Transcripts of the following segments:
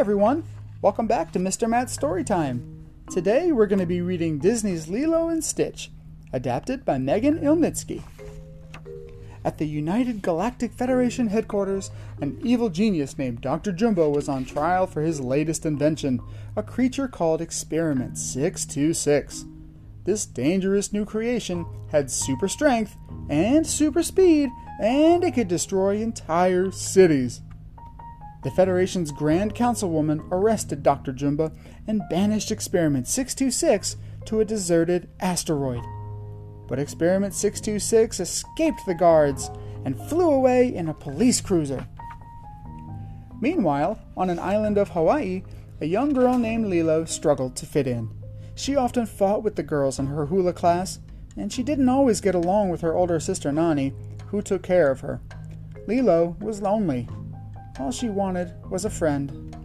Everyone, welcome back to Mr. Matt's Storytime. Today we're going to be reading Disney's Lilo and Stitch, adapted by Megan Ilnitzki. At the United Galactic Federation headquarters, an evil genius named Dr. Jumba was on trial for his latest invention, a creature called Experiment 626. This dangerous new creation had super strength and super speed, and it could destroy entire cities. The Federation's Grand Councilwoman arrested Dr. Jumba and banished Experiment 626 to a deserted asteroid. But Experiment 626 escaped the guards and flew away in a police cruiser. Meanwhile, on an island of Hawaii, a young girl named Lilo struggled to fit in. She often fought with the girls in her hula class, and she didn't always get along with her older sister Nani, who took care of her. Lilo was lonely all she wanted was a friend.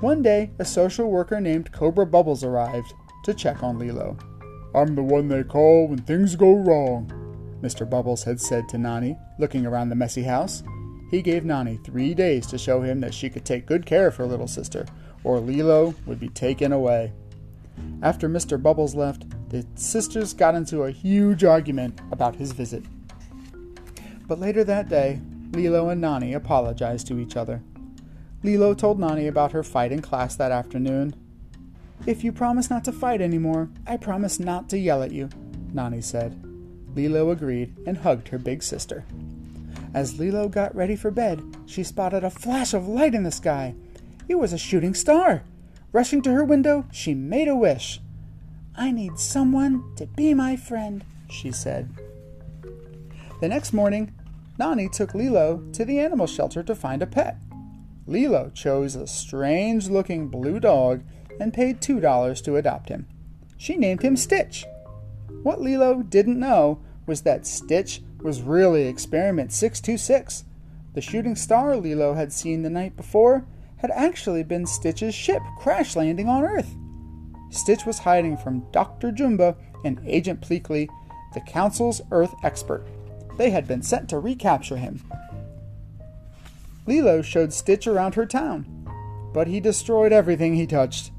One day, a social worker named Cobra Bubbles arrived to check on Lilo. I'm the one they call when things go wrong, Mr. Bubbles had said to Nani, looking around the messy house. He gave Nani three days to show him that she could take good care of her little sister, or Lilo would be taken away. After Mr. Bubbles left, the sisters got into a huge argument about his visit. But later that day, Lilo and Nani apologized to each other. Lilo told Nani about her fight in class that afternoon. If you promise not to fight anymore, I promise not to yell at you, Nani said. Lilo agreed and hugged her big sister. As Lilo got ready for bed, she spotted a flash of light in the sky. It was a shooting star. Rushing to her window, she made a wish. I need someone to be my friend, she said. The next morning, Nani took Lilo to the animal shelter to find a pet. Lilo chose a strange looking blue dog and paid $2 to adopt him. She named him Stitch. What Lilo didn't know was that Stitch was really Experiment 626. The shooting star Lilo had seen the night before had actually been Stitch's ship crash landing on Earth. Stitch was hiding from Dr. Jumba and Agent Pleakley, the Council's Earth expert. They had been sent to recapture him. Lilo showed Stitch around her town, but he destroyed everything he touched.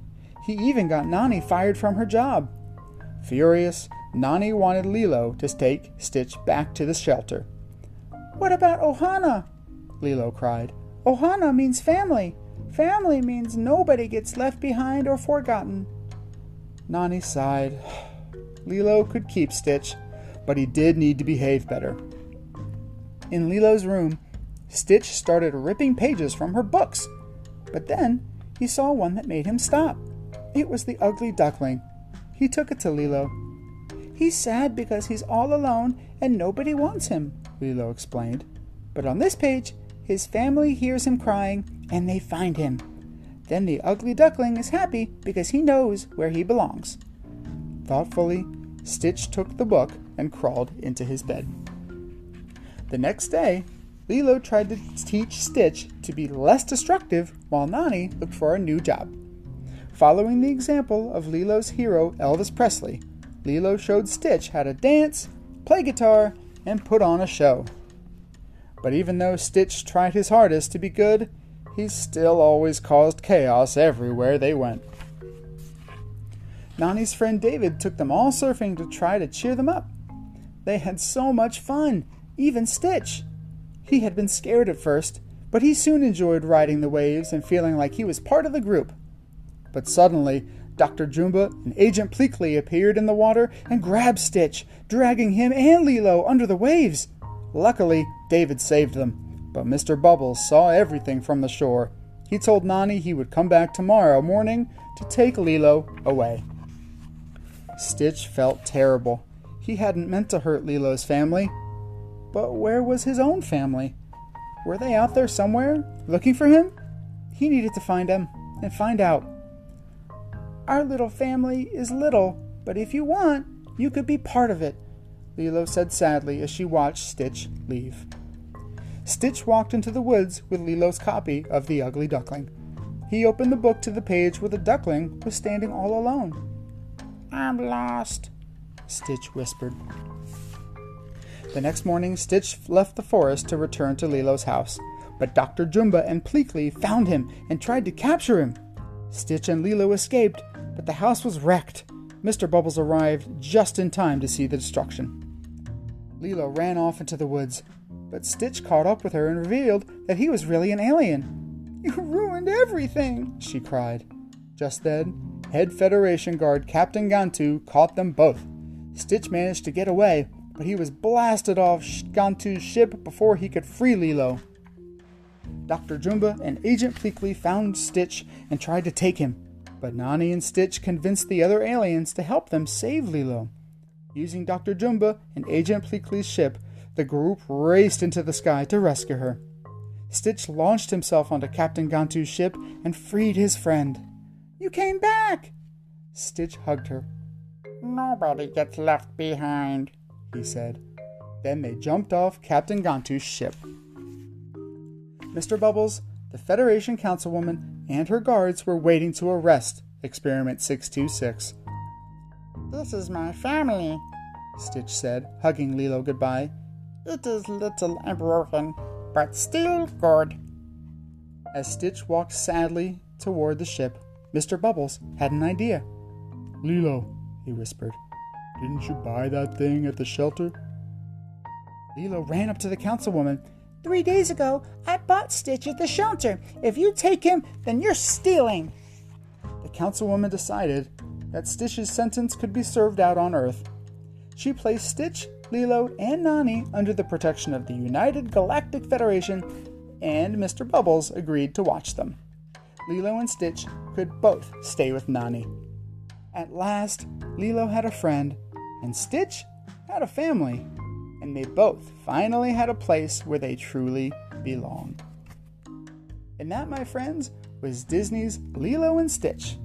He even got Nani fired from her job. Furious, Nani wanted Lilo to take Stitch back to the shelter. What about Ohana? Lilo cried. Ohana means family. Family means nobody gets left behind or forgotten. Nani sighed. Lilo could keep Stitch, but he did need to behave better. In Lilo's room, Stitch started ripping pages from her books, but then he saw one that made him stop. It was the ugly duckling. He took it to Lilo. He's sad because he's all alone and nobody wants him, Lilo explained. But on this page, his family hears him crying and they find him. Then the ugly duckling is happy because he knows where he belongs. Thoughtfully, Stitch took the book and crawled into his bed. The next day, Lilo tried to teach Stitch to be less destructive while Nani looked for a new job. Following the example of Lilo's hero Elvis Presley, Lilo showed Stitch how to dance, play guitar, and put on a show. But even though Stitch tried his hardest to be good, he still always caused chaos everywhere they went. Nani's friend David took them all surfing to try to cheer them up. They had so much fun, even Stitch. He had been scared at first, but he soon enjoyed riding the waves and feeling like he was part of the group. But suddenly, Dr. Jumba and Agent Pleakley appeared in the water and grabbed Stitch, dragging him and Lilo under the waves. Luckily, David saved them, but Mr. Bubbles saw everything from the shore. He told Nani he would come back tomorrow morning to take Lilo away. Stitch felt terrible. He hadn't meant to hurt Lilo's family. But where was his own family? Were they out there somewhere, looking for him? He needed to find them and find out. Our little family is little, but if you want, you could be part of it, Lilo said sadly as she watched Stitch leave. Stitch walked into the woods with Lilo's copy of The Ugly Duckling. He opened the book to the page where the duckling was standing all alone. I'm lost, Stitch whispered. The next morning, Stitch left the forest to return to Lilo's house, but Dr. Jumba and Pleakley found him and tried to capture him. Stitch and Lilo escaped, but the house was wrecked. Mr. Bubbles arrived just in time to see the destruction. Lilo ran off into the woods, but Stitch caught up with her and revealed that he was really an alien. You ruined everything, she cried. Just then, head Federation guard Captain Gantu caught them both. Stitch managed to get away, but he was blasted off Gantu's ship before he could free Lilo. Dr. Jumba and Agent Pleakley found Stitch and tried to take him, but Nani and Stitch convinced the other aliens to help them save Lilo. Using Dr. Jumba and Agent Pleakley's ship, the group raced into the sky to rescue her. Stitch launched himself onto Captain Gantu's ship and freed his friend. You came back! Stitch hugged her. Nobody gets left behind, he said. Then they jumped off Captain Gantu's ship. Mr. Bubbles, the Federation Councilwoman, and her guards were waiting to arrest Experiment 626. This is my family, Stitch said, hugging Lilo goodbye. It is little and broken, but still good. As Stitch walked sadly toward the ship, Mr. Bubbles had an idea. Lilo, he whispered, didn't you buy that thing at the shelter? Lilo ran up to the councilwoman. Three days ago, I bought Stitch at the shelter. If you take him, then you're stealing. The councilwoman decided that Stitch's sentence could be served out on Earth. She placed Stitch, Lilo, and Nani under the protection of the United Galactic Federation, and Mr. Bubbles agreed to watch them. Lilo and Stitch could both stay with Nani. At last, Lilo had a friend, and Stitch had a family, and they both finally had a place where they truly belonged. And that, my friends, was Disney's Lilo and Stitch.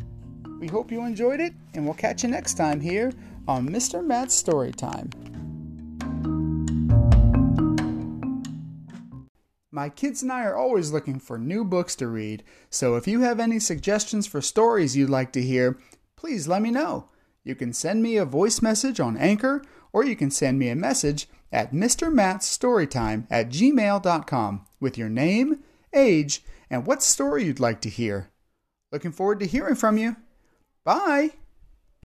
We hope you enjoyed it, and we'll catch you next time here on Mr. Matt's Story Time. My kids and I are always looking for new books to read, so if you have any suggestions for stories you'd like to hear, please let me know. You can send me a voice message on Anchor, or you can send me a message at mrmattsstorytime at gmail.com with your name, age, and what story you'd like to hear. Looking forward to hearing from you. Bye!